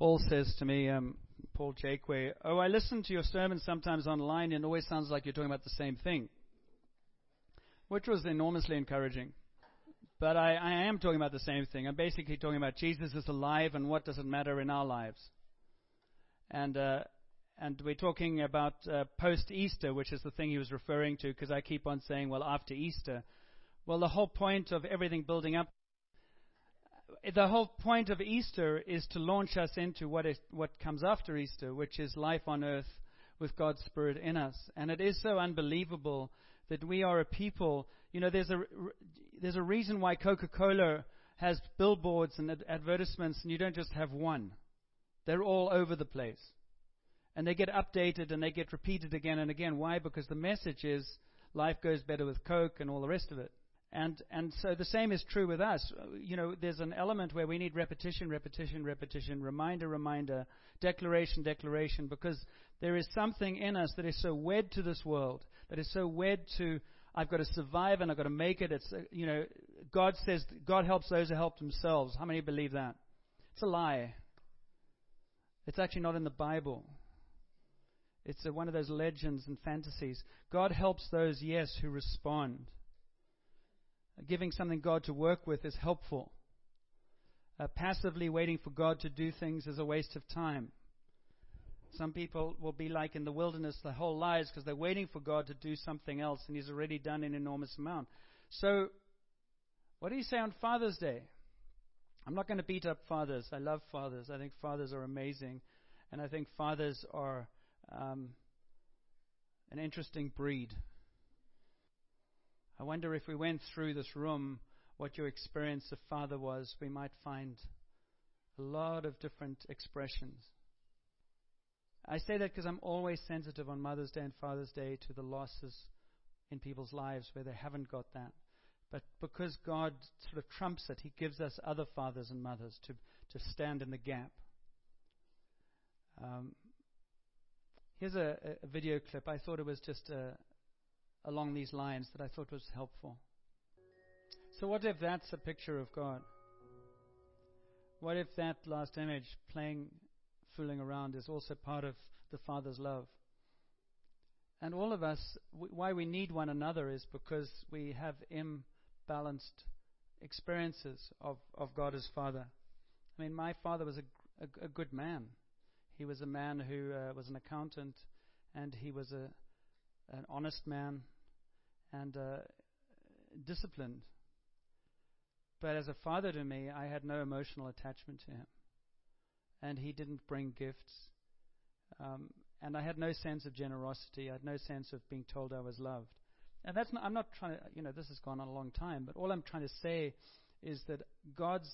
Paul says to me, um, Paul Jakeway, Oh, I listen to your sermons sometimes online and it always sounds like you're talking about the same thing. Which was enormously encouraging. But I, I am talking about the same thing. I'm basically talking about Jesus is alive and what does it matter in our lives. And, uh, and we're talking about uh, post Easter, which is the thing he was referring to, because I keep on saying, well, after Easter. Well, the whole point of everything building up, the whole point of Easter is to launch us into what, is, what comes after Easter, which is life on earth with God's Spirit in us. And it is so unbelievable that we are a people. You know, there's a there's a reason why Coca-Cola has billboards and ad- advertisements, and you don't just have one. They're all over the place. And they get updated and they get repeated again and again. Why? Because the message is life goes better with Coke and all the rest of it. And, and so the same is true with us. You know, there's an element where we need repetition, repetition, repetition, reminder, reminder, declaration, declaration, because there is something in us that is so wed to this world, that is so wed to I've got to survive and I've got to make it. It's, uh, you know, God says God helps those who help themselves. How many believe that? It's a lie. It's actually not in the Bible. It's a, one of those legends and fantasies. God helps those, yes, who respond. Giving something God to work with is helpful. Uh, passively waiting for God to do things is a waste of time. Some people will be like in the wilderness their whole lives because they're waiting for God to do something else, and He's already done an enormous amount. So, what do you say on Father's Day? I'm not going to beat up fathers. I love fathers. I think fathers are amazing, and I think fathers are um, an interesting breed. I wonder if we went through this room, what your experience of father was, we might find a lot of different expressions. I say that because I'm always sensitive on Mother's Day and Father's Day to the losses in people's lives where they haven't got that. But because God sort of trumps it, He gives us other fathers and mothers to, to stand in the gap. Um, here's a, a, video clip. I thought it was just uh, along these lines that I thought was helpful. So, what if that's a picture of God? What if that last image playing fooling around is also part of the Father's love. And all of us, why we need one another is because we have imbalanced experiences of, of God as Father. I mean, my father was a, a, a good man. He was a man who uh, was an accountant, and he was a, an honest man and uh, disciplined. But as a father to me, I had no emotional attachment to him and he didn't bring gifts. Um, and I had no sense of generosity. I had no sense of being told I was loved. And that's not, I'm not trying to, you know, this has gone on a long time, but all I'm trying to say is that God's,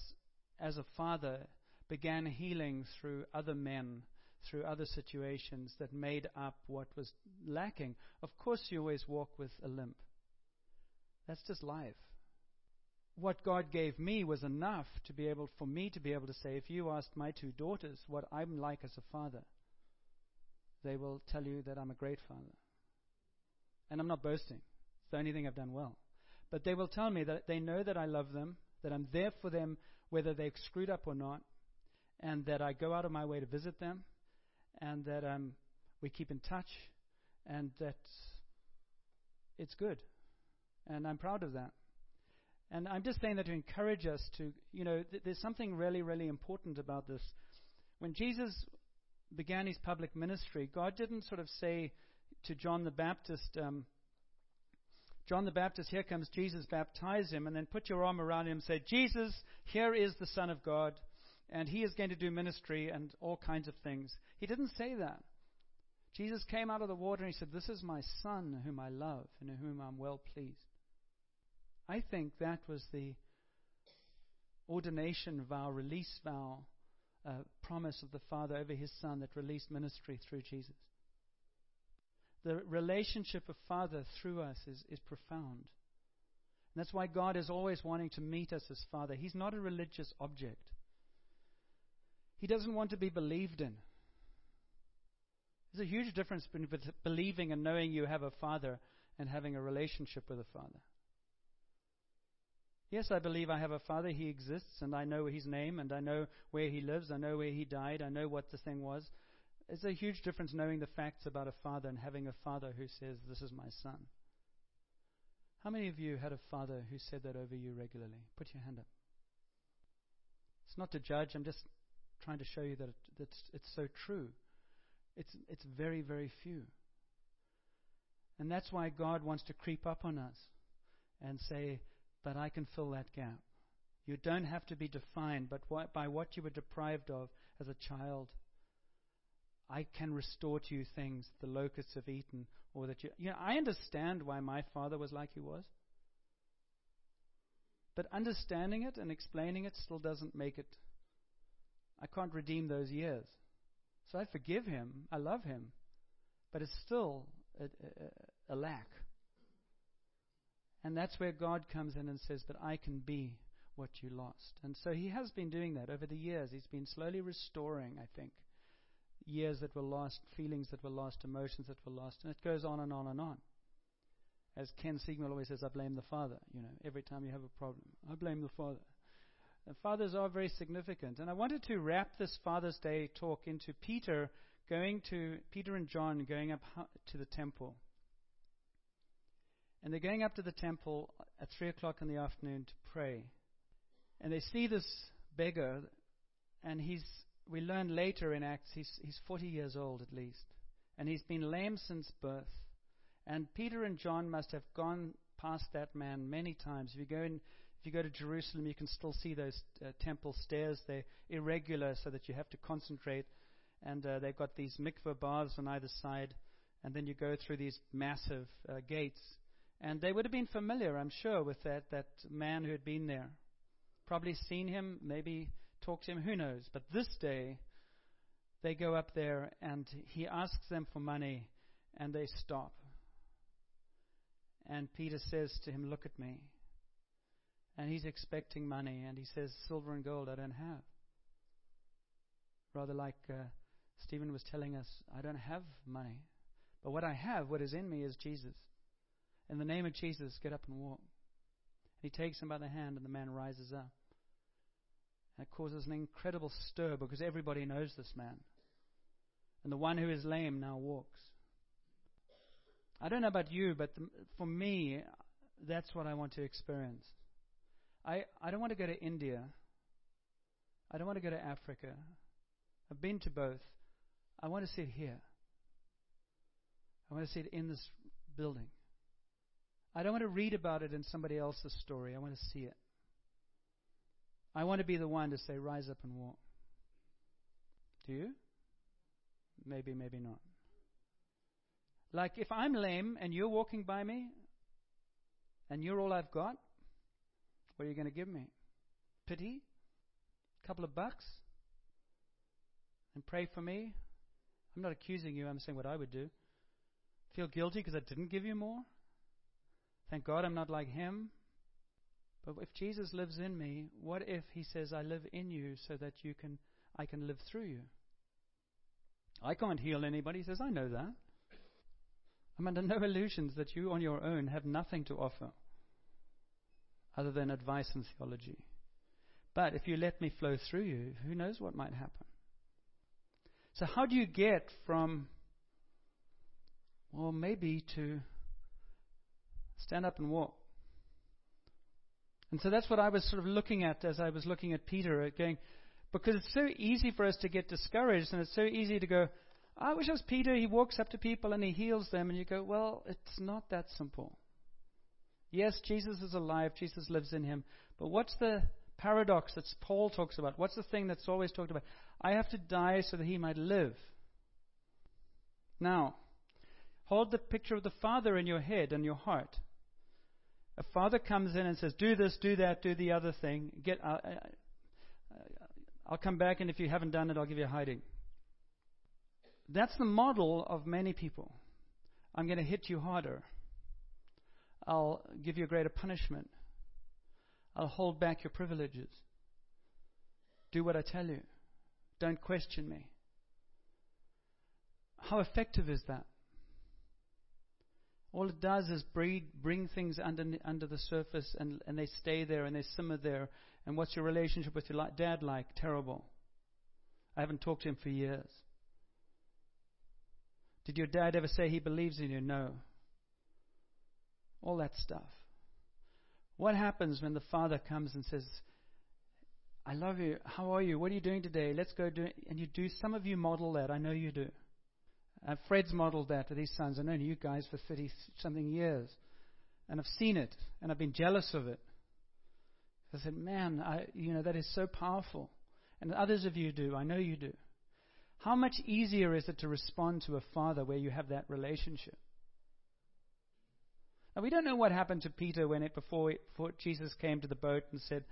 as a father, began healing through other men, through other situations that made up what was lacking. Of course, you always walk with a limp. That's just life what God gave me was enough to be able for me to be able to say, if you asked my two daughters what I'm like as a father, they will tell you that I'm a great father. And I'm not boasting. It's the only thing I've done well. But they will tell me that they know that I love them, that I'm there for them whether they've screwed up or not, and that I go out of my way to visit them, and that um, we keep in touch, and that it's good. And I'm proud of that. And I'm just saying that to encourage us to, you know, th- there's something really, really important about this. When Jesus began his public ministry, God didn't sort of say to John the Baptist, um, John the Baptist, here comes Jesus, baptize him, and then put your arm around him and say, Jesus, here is the Son of God, and he is going to do ministry and all kinds of things. He didn't say that. Jesus came out of the water and he said, This is my Son whom I love and in whom I'm well pleased. I think that was the ordination vow, release vow, uh, promise of the Father over his Son that released ministry through Jesus. The relationship of Father through us is, is profound. And that's why God is always wanting to meet us as Father. He's not a religious object, He doesn't want to be believed in. There's a huge difference between believing and knowing you have a Father and having a relationship with a Father. Yes, I believe I have a father. He exists, and I know his name, and I know where he lives. I know where he died. I know what the thing was. It's a huge difference knowing the facts about a father and having a father who says, This is my son. How many of you had a father who said that over you regularly? Put your hand up. It's not to judge, I'm just trying to show you that it, it's, it's so true. It's, it's very, very few. And that's why God wants to creep up on us and say, But I can fill that gap. You don't have to be defined but by what you were deprived of as a child. I can restore to you things the locusts have eaten, or that you. You know, I understand why my father was like he was. But understanding it and explaining it still doesn't make it. I can't redeem those years. So I forgive him. I love him. But it's still a, a, a lack. And that's where God comes in and says, But I can be what you lost. And so he has been doing that over the years. He's been slowly restoring, I think, years that were lost, feelings that were lost, emotions that were lost. And it goes on and on and on. As Ken Siegmund always says, I blame the father. You know, every time you have a problem, I blame the father. And fathers are very significant. And I wanted to wrap this Father's Day talk into Peter going to Peter and John going up to the temple. And they're going up to the temple at three o'clock in the afternoon to pray. And they see this beggar, and he's we learn later in Acts he's he's 40 years old at least, and he's been lame since birth. And Peter and John must have gone past that man many times. If you go in, if you go to Jerusalem, you can still see those uh, temple stairs. They're irregular, so that you have to concentrate. And uh, they've got these mikveh baths on either side, and then you go through these massive uh, gates. And they would have been familiar, I'm sure, with that that man who had been there. Probably seen him, maybe talked to him, who knows? But this day, they go up there, and he asks them for money, and they stop. And Peter says to him, Look at me. And he's expecting money, and he says, Silver and gold I don't have. Rather like uh, Stephen was telling us, I don't have money. But what I have, what is in me, is Jesus. In the name of Jesus, get up and walk. And he takes him by the hand, and the man rises up. And it causes an incredible stir because everybody knows this man. And the one who is lame now walks. I don't know about you, but the, for me, that's what I want to experience. I, I don't want to go to India. I don't want to go to Africa. I've been to both. I want to see it here. I want to see it in this building. I don't want to read about it in somebody else's story. I want to see it. I want to be the one to say, rise up and walk. Do you? Maybe, maybe not. Like if I'm lame and you're walking by me and you're all I've got, what are you going to give me? Pity? A couple of bucks? And pray for me? I'm not accusing you, I'm saying what I would do. Feel guilty because I didn't give you more? Thank God I'm not like him. But if Jesus lives in me, what if he says, I live in you so that you can I can live through you? I can't heal anybody. He says, I know that. I'm under no illusions that you on your own have nothing to offer other than advice and theology. But if you let me flow through you, who knows what might happen? So, how do you get from, well, maybe to stand up and walk? And so that's what I was sort of looking at as I was looking at Peter, uh, going, because it's so easy for us to get discouraged, and it's so easy to go, I wish I was Peter. He walks up to people and he heals them. And you go, well, it's not that simple. Yes, Jesus is alive. Jesus lives in him. But what's the paradox that Paul talks about? What's the thing that's always talked about? I have to die so that he might live. Now, hold the picture of the Father in your head and your heart. A father comes in and says, Do this, do that, do the other thing. Get, uh, uh, I'll come back, and if you haven't done it, I'll give you a hiding. That's the model of many people. I'm going to hit you harder. I'll give you a greater punishment. I'll hold back your privileges. Do what I tell you. Don't question me. How effective is that? All it does is breed, bring things under, under the surface and, and they stay there and they simmer there. And what's your relationship with your dad like? Terrible. I haven't talked to him for years. Did your dad ever say he believes in you? No. All that stuff. What happens when the father comes and says, I love you. How are you? What are you doing today? Let's go do it. And you do. Some of you model that. I know you do. Uh, Fred's modeled that with his sons. I've known you guys for 30 something years. And I've seen it. And I've been jealous of it. I said, man, I, you know, that is so powerful. And others of you do. I know you do. How much easier is it to respond to a father where you have that relationship? Now, we don't know what happened to Peter when it, before, before Jesus came to the boat and said,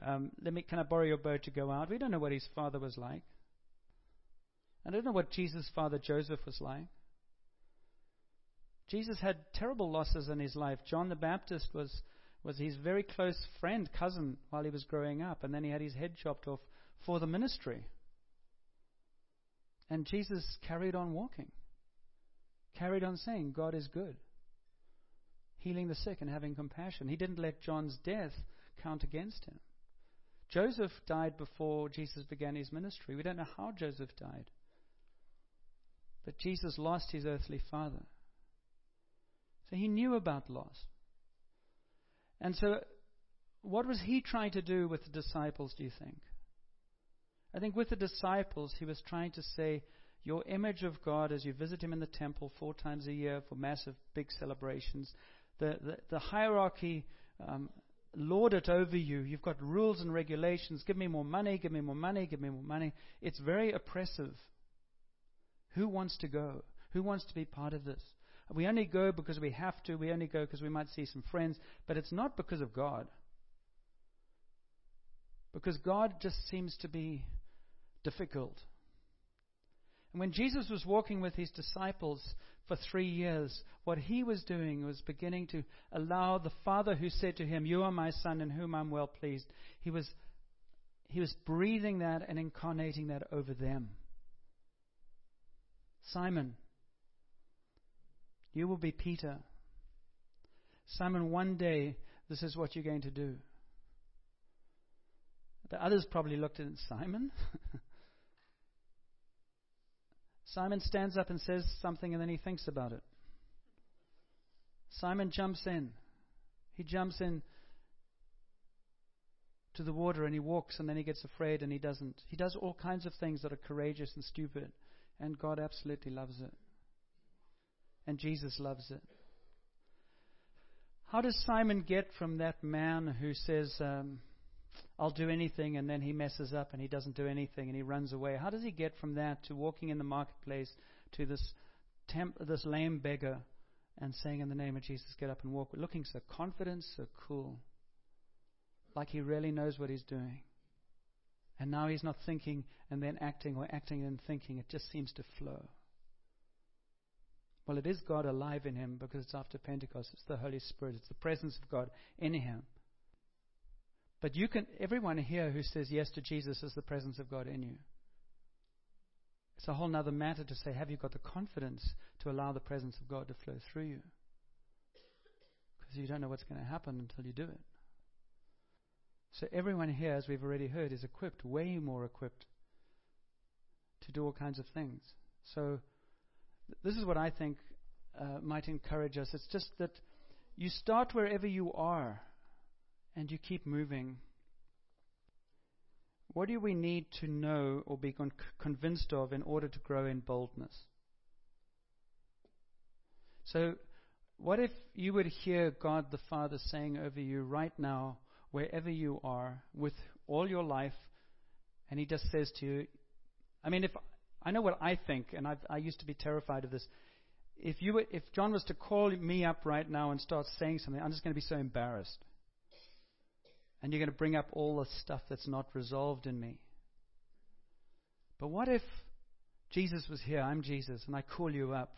um, let me, can I borrow your boat to go out? We don't know what his father was like. I don't know what Jesus' father Joseph was like. Jesus had terrible losses in his life. John the Baptist was, was his very close friend, cousin, while he was growing up, and then he had his head chopped off for the ministry. And Jesus carried on walking, carried on saying, God is good, healing the sick and having compassion. He didn't let John's death count against him. Joseph died before Jesus began his ministry. We don't know how Joseph died. But Jesus lost his earthly father. So he knew about loss. And so, what was he trying to do with the disciples, do you think? I think with the disciples, he was trying to say, Your image of God as you visit him in the temple four times a year for massive, big celebrations, the, the, the hierarchy um, lord it over you. You've got rules and regulations. Give me more money, give me more money, give me more money. It's very oppressive. Who wants to go? Who wants to be part of this? We only go because we have to. We only go because we might see some friends. But it's not because of God. Because God just seems to be difficult. And when Jesus was walking with his disciples for three years, what he was doing was beginning to allow the Father who said to him, You are my Son in whom I'm well pleased, he was, he was breathing that and incarnating that over them. Simon, you will be Peter. Simon, one day this is what you're going to do. The others probably looked at Simon. Simon stands up and says something and then he thinks about it. Simon jumps in. He jumps in to the water and he walks and then he gets afraid and he doesn't. He does all kinds of things that are courageous and stupid. And God absolutely loves it. And Jesus loves it. How does Simon get from that man who says, um, I'll do anything, and then he messes up and he doesn't do anything and he runs away. How does he get from that to walking in the marketplace to this temp- this lame beggar and saying in the name of Jesus, get up and walk, looking so confident, so cool, like he really knows what he's doing. And now he's not thinking and then acting or acting and thinking. It just seems to flow. Well, it is God alive in him because it's after Pentecost. It's the Holy Spirit. It's the presence of God in him. But you can, everyone here who says yes to Jesus is the presence of God in you. It's a whole other matter to say, have you got the confidence to allow the presence of God to flow through you? Because you don't know what's going to happen until you do it. So everyone here, as we've already heard, is equipped, way more equipped, to do all kinds of things. So th- this is what I think uh, might encourage us. It's just that you start wherever you are and you keep moving. What do we need to know or be con- convinced of in order to grow in boldness? So, what if you would hear God the Father saying over you right now, wherever you are, with all your life, and He just says to you, I mean, if I know what I think, and I've, i used to be terrified of this. If you, were, if John was to call me up right now and start saying something, I'm just going to be so embarrassed. And you're going to bring up all the stuff that's not resolved in me. But what if Jesus was here? I'm Jesus, and I call you up.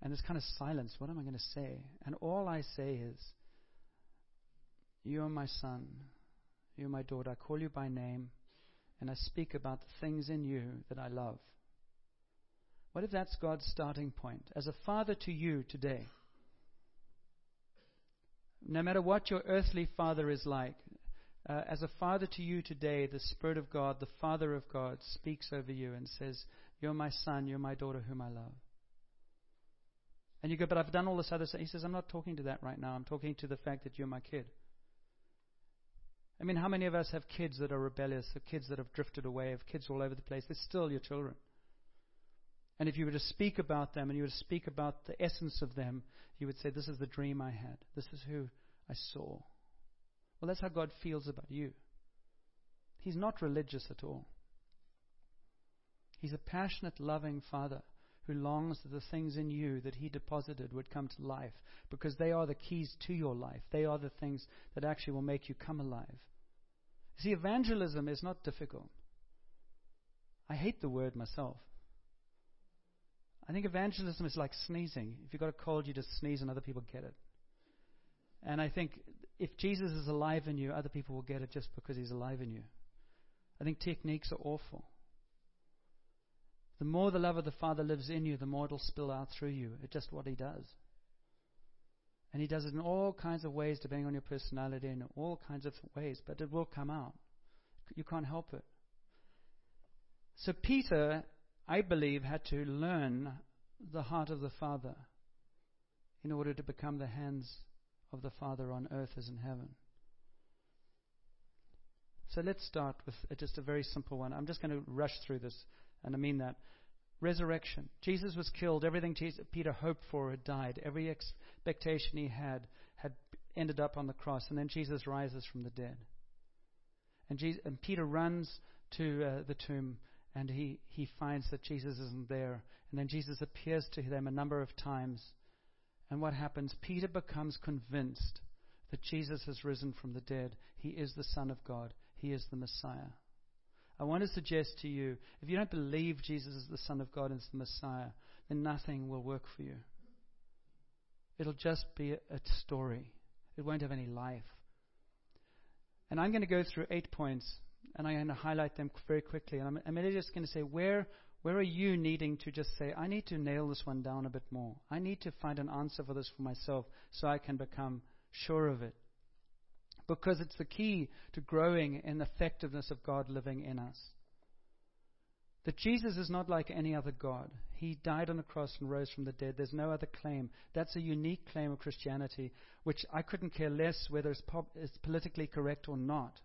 And there's kind of silence. What am I going to say? And all I say is, You are my son. You are my daughter. I call you by name. And I speak about the things in you that I love. What if that's God's starting point? As a father to you today, no matter what your earthly father is like, uh, as a father to you today, the Spirit of God, the Father of God, speaks over you and says, You're my son, you're my daughter whom I love. And you go, But I've done all this other stuff. He says, I'm not talking to that right now. I'm talking to the fact that you're my kid. I mean, how many of us have kids that are rebellious, or kids that have drifted away, have kids all over the place? They're still your children. And if you were to speak about them and you were to speak about the essence of them, you would say, This is the dream I had. This is who I saw. Well, that's how God feels about you. He's not religious at all. He's a passionate, loving Father who longs that the things in you that He deposited would come to life because they are the keys to your life. They are the things that actually will make you come alive. See, evangelism is not difficult. I hate the word myself. I think evangelism is like sneezing. If you've got a cold, you just sneeze and other people get it. And I think if Jesus is alive in you, other people will get it just because he's alive in you. I think techniques are awful. The more the love of the Father lives in you, the more it'll spill out through you. It's just what he does. And he does it in all kinds of ways, depending on your personality, in all kinds of ways, but it will come out. You can't help it. So Peter, I believe, had to learn the heart of the Father in order to become the hands of the Father on earth as in heaven. So let's start with just a very simple one. I'm just going to rush through this, and I mean that. Resurrection. Jesus was killed. Everything Peter hoped for had died. Every expectation he had had ended up on the cross. And then Jesus rises from the dead. And, Jesus, and Peter runs to uh, the tomb and he, he finds that Jesus isn't there. And then Jesus appears to them a number of times. And what happens? Peter becomes convinced that Jesus has risen from the dead. He is the Son of God, He is the Messiah. I want to suggest to you if you don't believe Jesus is the Son of God and is the Messiah, then nothing will work for you. It'll just be a, story, it won't have any life. And I'm going to go through eight points, and I'm going to highlight them very quickly. And I'm, I'm just going to say where where are you needing to just say, I need to nail this one down a bit more? I need to find an answer for this for myself so I can become sure of it. Because it's the key to growing in the effectiveness of God living in us. That Jesus is not like any other God. He died on the cross and rose from the dead. There's no other claim. That's a unique claim of Christianity, which I couldn't care less whether it's, it's politically correct or not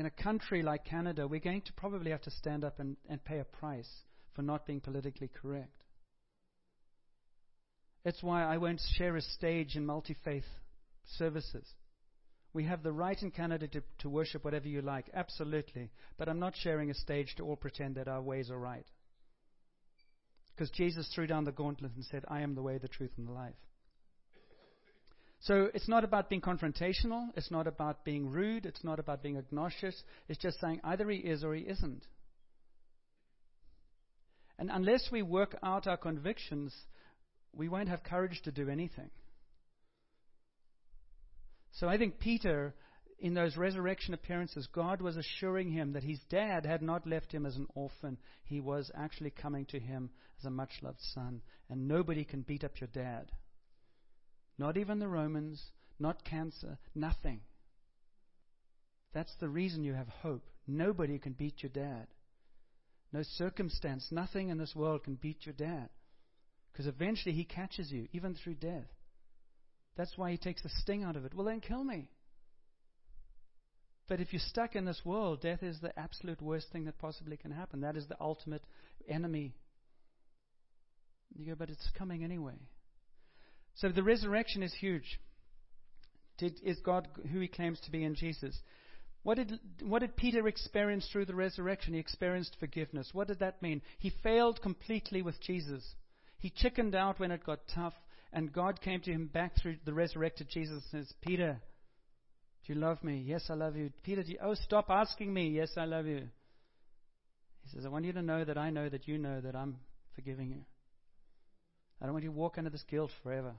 in a country like Canada, we're going to probably have to stand up and, and pay a price for not being politically correct. It's why I won't share a stage in multi faith services. We have the right in Canada to, to worship whatever you like, absolutely. But I'm not sharing a stage to all pretend that our ways are right. Because Jesus threw down the gauntlet and said, I am the way, the truth, and the life. So it's not about being confrontational. It's not about being rude. It's not about being obnoxious. It's just saying either he is or he isn't. And unless we work out our convictions, we won't have courage to do anything. So I think Peter, in those resurrection appearances, God was assuring him that his dad had not left him as an orphan. He was actually coming to him as a much loved son. And nobody can beat up your dad. Not even the Romans, not cancer, nothing. That's the reason you have hope. Nobody can beat your dad. No circumstance, nothing in this world can beat your dad. Because eventually he catches you, even through death. That's why he takes the sting out of it. Well, then kill me. But if you're stuck in this world, death is the absolute worst thing that possibly can happen. That is the ultimate enemy. You go, but it's coming anyway. So the resurrection is huge. Did, is God who he claims to be in Jesus? What did, what did Peter experience through the resurrection? He experienced forgiveness. What did that mean? He failed completely with Jesus. He chickened out when it got tough, and God came to him back through the resurrected Jesus and says, Peter, do you love me? Yes, I love you. Peter, you, oh, stop asking me. Yes, I love you. He says, I want you to know that I know that you know that I'm forgiving you. I don't want you to walk under this guilt forever.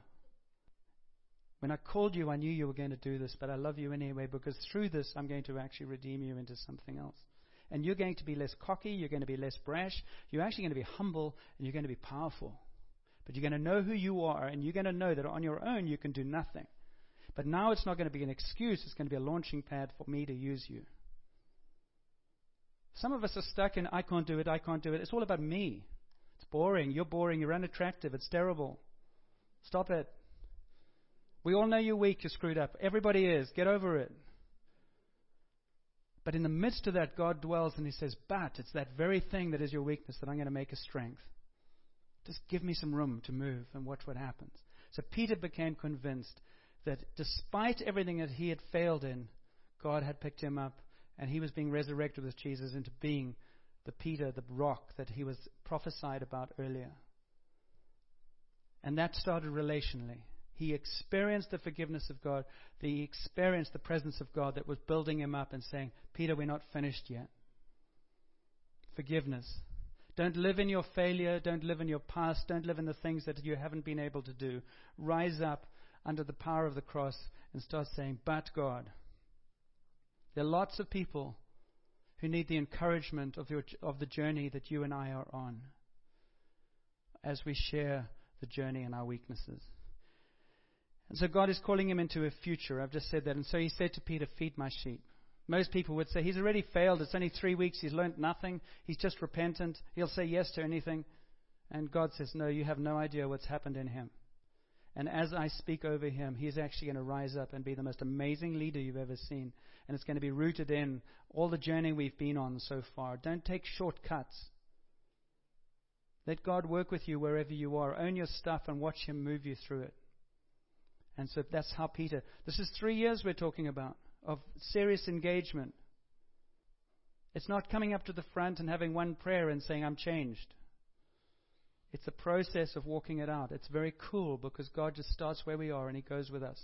When I called you, I knew you were going to do this, but I love you anyway because through this, I'm going to actually redeem you into something else. And you're going to be less cocky, you're going to be less brash, you're actually going to be humble, and you're going to be powerful. But you're going to know who you are, and you're going to know that on your own you can do nothing. But now it's not going to be an excuse, it's going to be a launching pad for me to use you. Some of us are stuck in, I can't do it, I can't do it. It's all about me. Boring. You're boring. You're unattractive. It's terrible. Stop it. We all know you're weak. You're screwed up. Everybody is. Get over it. But in the midst of that, God dwells and He says, But it's that very thing that is your weakness that I'm going to make a strength. Just give me some room to move and watch what happens. So Peter became convinced that despite everything that he had failed in, God had picked him up and he was being resurrected with Jesus into being the Peter, the rock that he was prophesied about earlier. And that started relationally. He experienced the forgiveness of God. He experienced the presence of God that was building him up and saying, Peter, we're not finished yet. Forgiveness. Don't live in your failure. Don't live in your past. Don't live in the things that you haven't been able to do. Rise up under the power of the cross and start saying, But God. There are lots of people who need the encouragement of, your, of the journey that you and I are on as we share the journey and our weaknesses. And so God is calling him into a future. I've just said that. And so he said to Peter, Feed my sheep. Most people would say, He's already failed. It's only three weeks. He's learned nothing. He's just repentant. He'll say yes to anything. And God says, No, you have no idea what's happened in him. And as I speak over him, he's actually going to rise up and be the most amazing leader you've ever seen. And it's going to be rooted in all the journey we've been on so far. Don't take shortcuts. Let God work with you wherever you are. Own your stuff and watch him move you through it. And so that's how Peter, this is three years we're talking about of serious engagement. It's not coming up to the front and having one prayer and saying, I'm changed. It's a process of walking it out. It's very cool because God just starts where we are and He goes with us.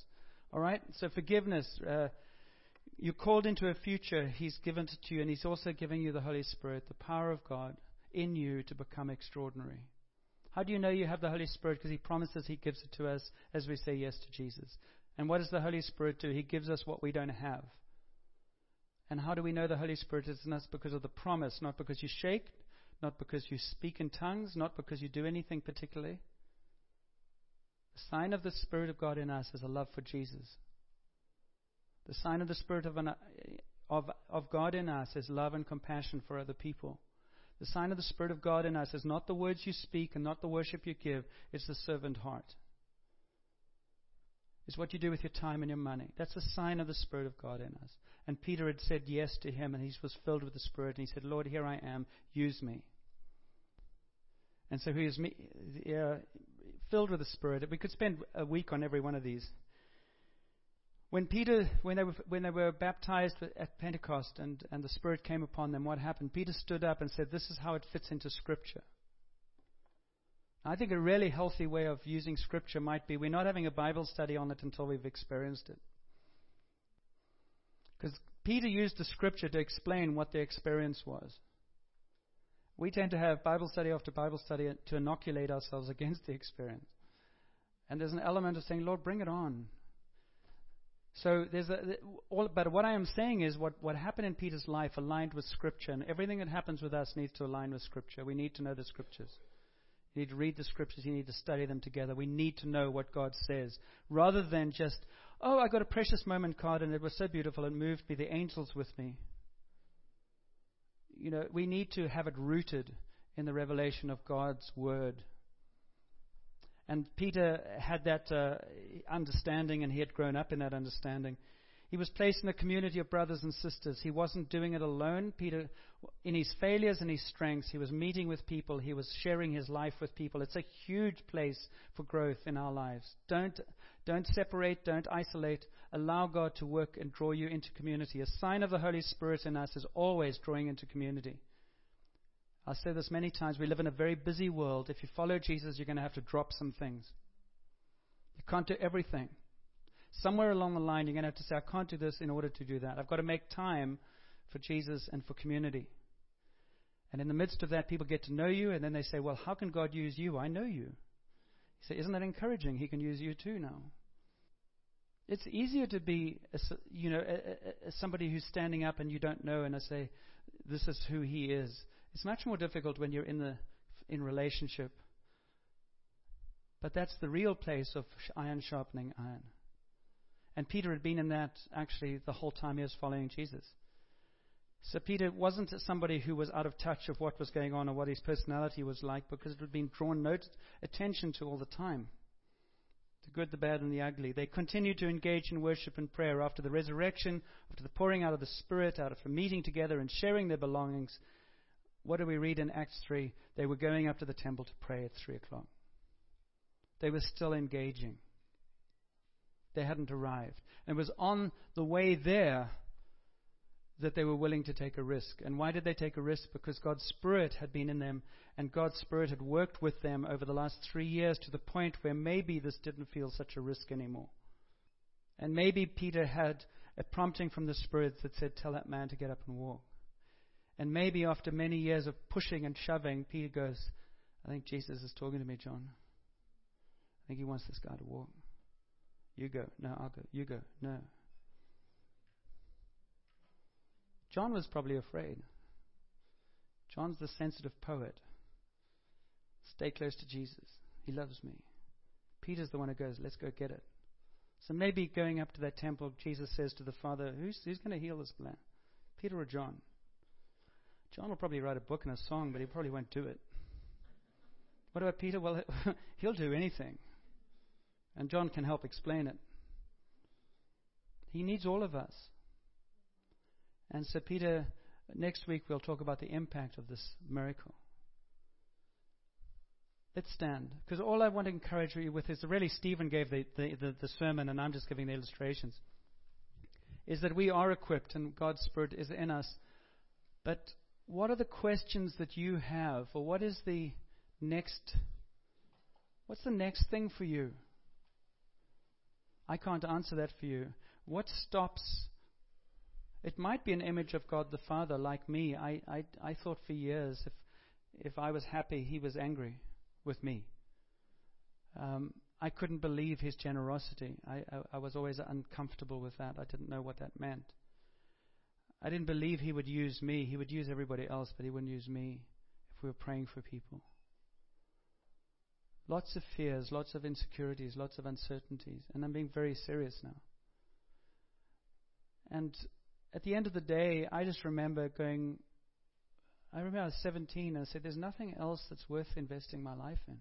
All right? So, forgiveness. Uh, you're called into a future. He's given it to you, and He's also giving you the Holy Spirit, the power of God in you to become extraordinary. How do you know you have the Holy Spirit? Because He promises He gives it to us as we say yes to Jesus. And what does the Holy Spirit do? He gives us what we don't have. And how do we know the Holy Spirit is in us? Because of the promise, not because you shake, not because you speak in tongues, not because you do anything particularly. The sign of the Spirit of God in us is a love for Jesus. The sign of the Spirit of, an, of, of God in us is love and compassion for other people. The sign of the Spirit of God in us is not the words you speak and not the worship you give, it's the servant heart. It's what you do with your time and your money. That's a sign of the Spirit of God in us. And Peter had said yes to him, and he was filled with the Spirit, and he said, Lord, here I am, use me. And so he was uh, filled with the Spirit. We could spend a week on every one of these. When Peter, when they were, when they were baptized at Pentecost and, and the Spirit came upon them, what happened? Peter stood up and said, This is how it fits into Scripture. I think a really healthy way of using Scripture might be we're not having a Bible study on it until we've experienced it. Because Peter used the Scripture to explain what the experience was. We tend to have Bible study after Bible study to inoculate ourselves against the experience. And there's an element of saying, Lord, bring it on. So there's a, all, but what I am saying is what, what happened in Peter's life aligned with Scripture, and everything that happens with us needs to align with Scripture. We need to know the Scriptures. You need to read the Scriptures. You need to study them together. We need to know what God says, rather than just, oh, I got a precious moment card and it was so beautiful. It moved me. The angels with me. You know, we need to have it rooted in the revelation of God's Word. And Peter had that uh, understanding, and he had grown up in that understanding. He was placed in a community of brothers and sisters. He wasn't doing it alone. Peter, in his failures and his strengths, he was meeting with people. He was sharing his life with people. It's a huge place for growth in our lives. Don't, don't separate, don't isolate. Allow God to work and draw you into community. A sign of the Holy Spirit in us is always drawing into community. I've said this many times. We live in a very busy world. If you follow Jesus, you're going to have to drop some things. You can't do everything. Somewhere along the line, you're going to have to say, I can't do this in order to do that. I've got to make time for Jesus and for community. And in the midst of that, people get to know you, and then they say, Well, how can God use you? I know you. You say, Isn't that encouraging? He can use you too now. It's easier to be, a, you know, a, a, somebody who's standing up and you don't know, and I say, this is who He is. It's much more difficult when you're in the in relationship. But that's the real place of iron sharpening iron. And Peter had been in that actually the whole time he was following Jesus. So Peter wasn't somebody who was out of touch of what was going on or what his personality was like because it had been drawn attention to all the time. The good, the bad, and the ugly. They continued to engage in worship and prayer after the resurrection, after the pouring out of the Spirit, out of meeting together and sharing their belongings. What do we read in Acts 3? They were going up to the temple to pray at 3 o'clock. They were still engaging. They hadn't arrived. And it was on the way there that they were willing to take a risk. And why did they take a risk? Because God's Spirit had been in them, and God's Spirit had worked with them over the last three years to the point where maybe this didn't feel such a risk anymore. And maybe Peter had a prompting from the Spirit that said, Tell that man to get up and walk. And maybe after many years of pushing and shoving, Peter goes, I think Jesus is talking to me, John. I think he wants this guy to walk. You go. No, I'll go. You go. No. John was probably afraid. John's the sensitive poet. Stay close to Jesus. He loves me. Peter's the one who goes, let's go get it. So maybe going up to that temple, Jesus says to the Father, who's, who's going to heal this man? Peter or John? John will probably write a book and a song, but he probably won't do it. What about Peter? Well, he'll do anything. And John can help explain it. He needs all of us. And so, Peter, next week we'll talk about the impact of this miracle. Let's stand. Because all I want to encourage you with is really Stephen gave the, the, the, the sermon, and I'm just giving the illustrations. Is that we are equipped and God's Spirit is in us. But what are the questions that you have, or what is the next? What's the next thing for you? I can't answer that for you. What stops it might be an image of God the Father, like me. I, I, I thought for years if, if I was happy, he was angry with me. Um, I couldn't believe his generosity. I, I, I was always uncomfortable with that. I didn't know what that meant. I didn't believe he would use me. He would use everybody else, but he wouldn't use me if we were praying for people. Lots of fears, lots of insecurities, lots of uncertainties. And I'm being very serious now. And at the end of the day, I just remember going, I remember I was 17 and I said, There's nothing else that's worth investing my life in.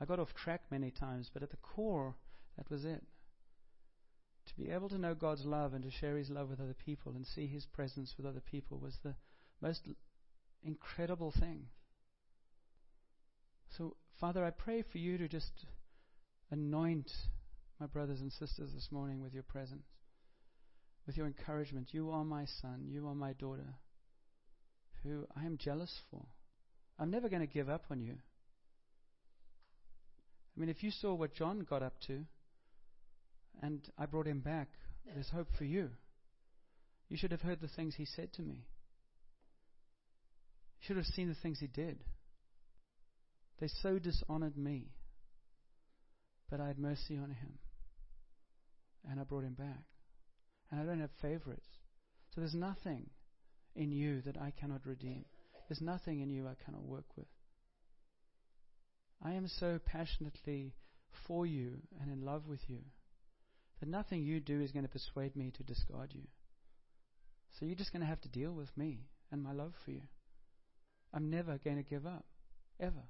I got off track many times, but at the core, that was it. To be able to know God's love and to share His love with other people and see His presence with other people was the most incredible thing. So, Father, I pray for you to just anoint my brothers and sisters this morning with your presence with your encouragement. You are my son. You are my daughter who I am jealous for. I'm never going to give up on you. I mean, if you saw what John got up to and I brought him back, there's hope for you. You should have heard the things he said to me. You should have seen the things he did. They so dishonored me. But I had mercy on him. And I brought him back. And I don't have favorites. So there's nothing in you that I cannot redeem. There's nothing in you I cannot work with. I am so passionately for you and in love with you that nothing you do is going to persuade me to discard you. So you're just going to have to deal with me and my love for you. I'm never going to give up. Ever.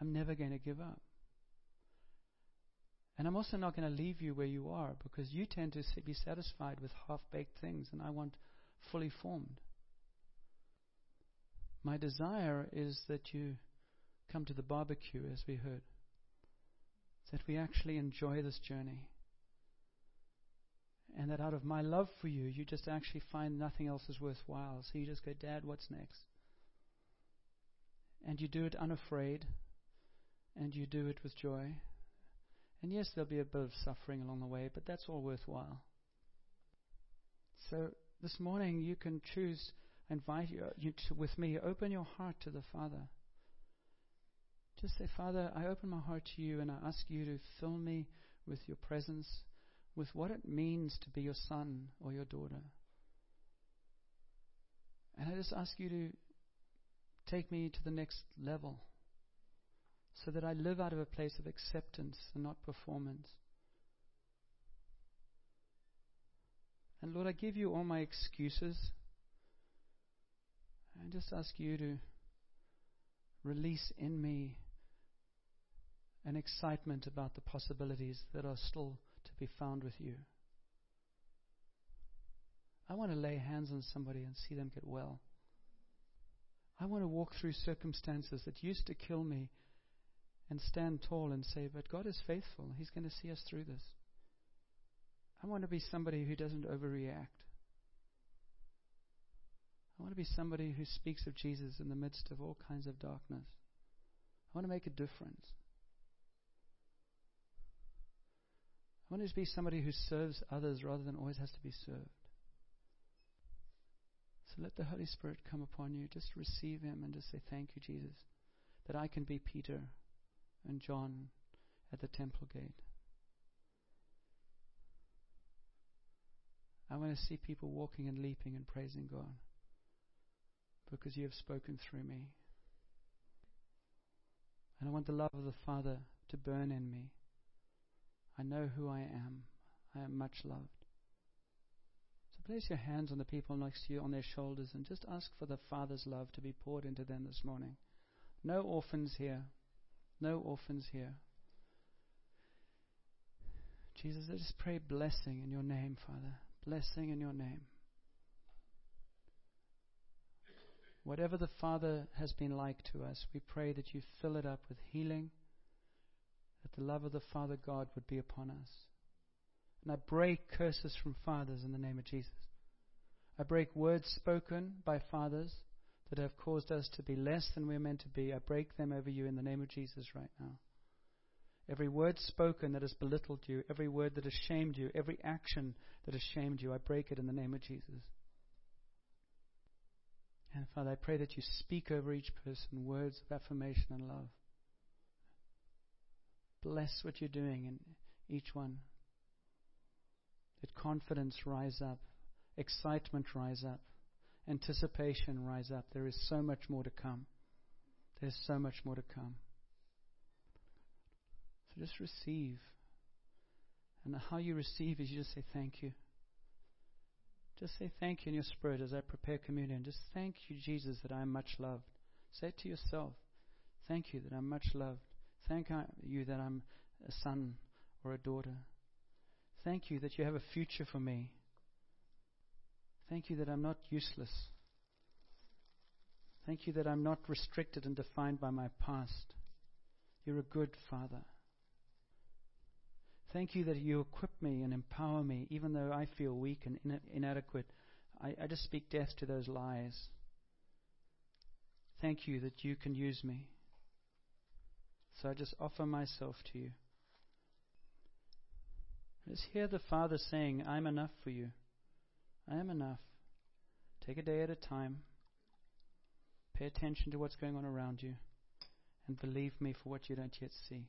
I'm never going to give up. And I'm also not going to leave you where you are because you tend to be satisfied with half baked things, and I want fully formed. My desire is that you come to the barbecue, as we heard, that we actually enjoy this journey. And that out of my love for you, you just actually find nothing else is worthwhile. So you just go, Dad, what's next? And you do it unafraid, and you do it with joy. And yes, there'll be a bit of suffering along the way, but that's all worthwhile. So this morning you can choose, invite you, you to, with me, open your heart to the Father. Just say, Father, I open my heart to you and I ask you to fill me with your presence, with what it means to be your son or your daughter. And I just ask you to take me to the next level so that I live out of a place of acceptance and not performance. And Lord, I give you all my excuses. I just ask you to release in me an excitement about the possibilities that are still to be found with you. I want to lay hands on somebody and see them get well. I want to walk through circumstances that used to kill me and stand tall and say, But God is faithful. He's going to see us through this. I want to be somebody who doesn't overreact. I want to be somebody who speaks of Jesus in the midst of all kinds of darkness. I want to make a difference. I want to be somebody who serves others rather than always has to be served. So let the Holy Spirit come upon you. Just receive Him and just say, Thank you, Jesus, that I can be Peter and John at the temple gate. I want to see people walking and leaping and praising God because you have spoken through me. And I want the love of the Father to burn in me. I know who I am. I am much loved. So place your hands on the people next to you, on their shoulders, and just ask for the Father's love to be poured into them this morning. No orphans here. No orphans here. Jesus, I just pray blessing in your name, Father. Blessing in your name. Whatever the Father has been like to us, we pray that you fill it up with healing, that the love of the Father God would be upon us. And I break curses from fathers in the name of Jesus. I break words spoken by fathers that have caused us to be less than we're meant to be. I break them over you in the name of Jesus right now. Every word spoken that has belittled you, every word that has shamed you, every action that has shamed you, I break it in the name of Jesus. And Father, I pray that you speak over each person words of affirmation and love. Bless what you're doing in each one. Let confidence rise up, excitement rise up, anticipation rise up. There is so much more to come. There's so much more to come. So just receive. And how you receive is you just say thank you. Just say thank you in your spirit as I prepare communion. Just thank you, Jesus, that I am much loved. Say it to yourself. Thank you that I'm much loved. Thank you that I'm a son or a daughter. Thank you that you have a future for me. Thank you that I'm not useless. Thank you that I'm not restricted and defined by my past. You're a good Father. Thank you that you equip me and empower me, even though I feel weak and in- inadequate. I, I just speak death to those lies. Thank you that you can use me. So I just offer myself to you. Just hear the Father saying, I'm enough for you. I am enough. Take a day at a time. Pay attention to what's going on around you. And believe me for what you don't yet see.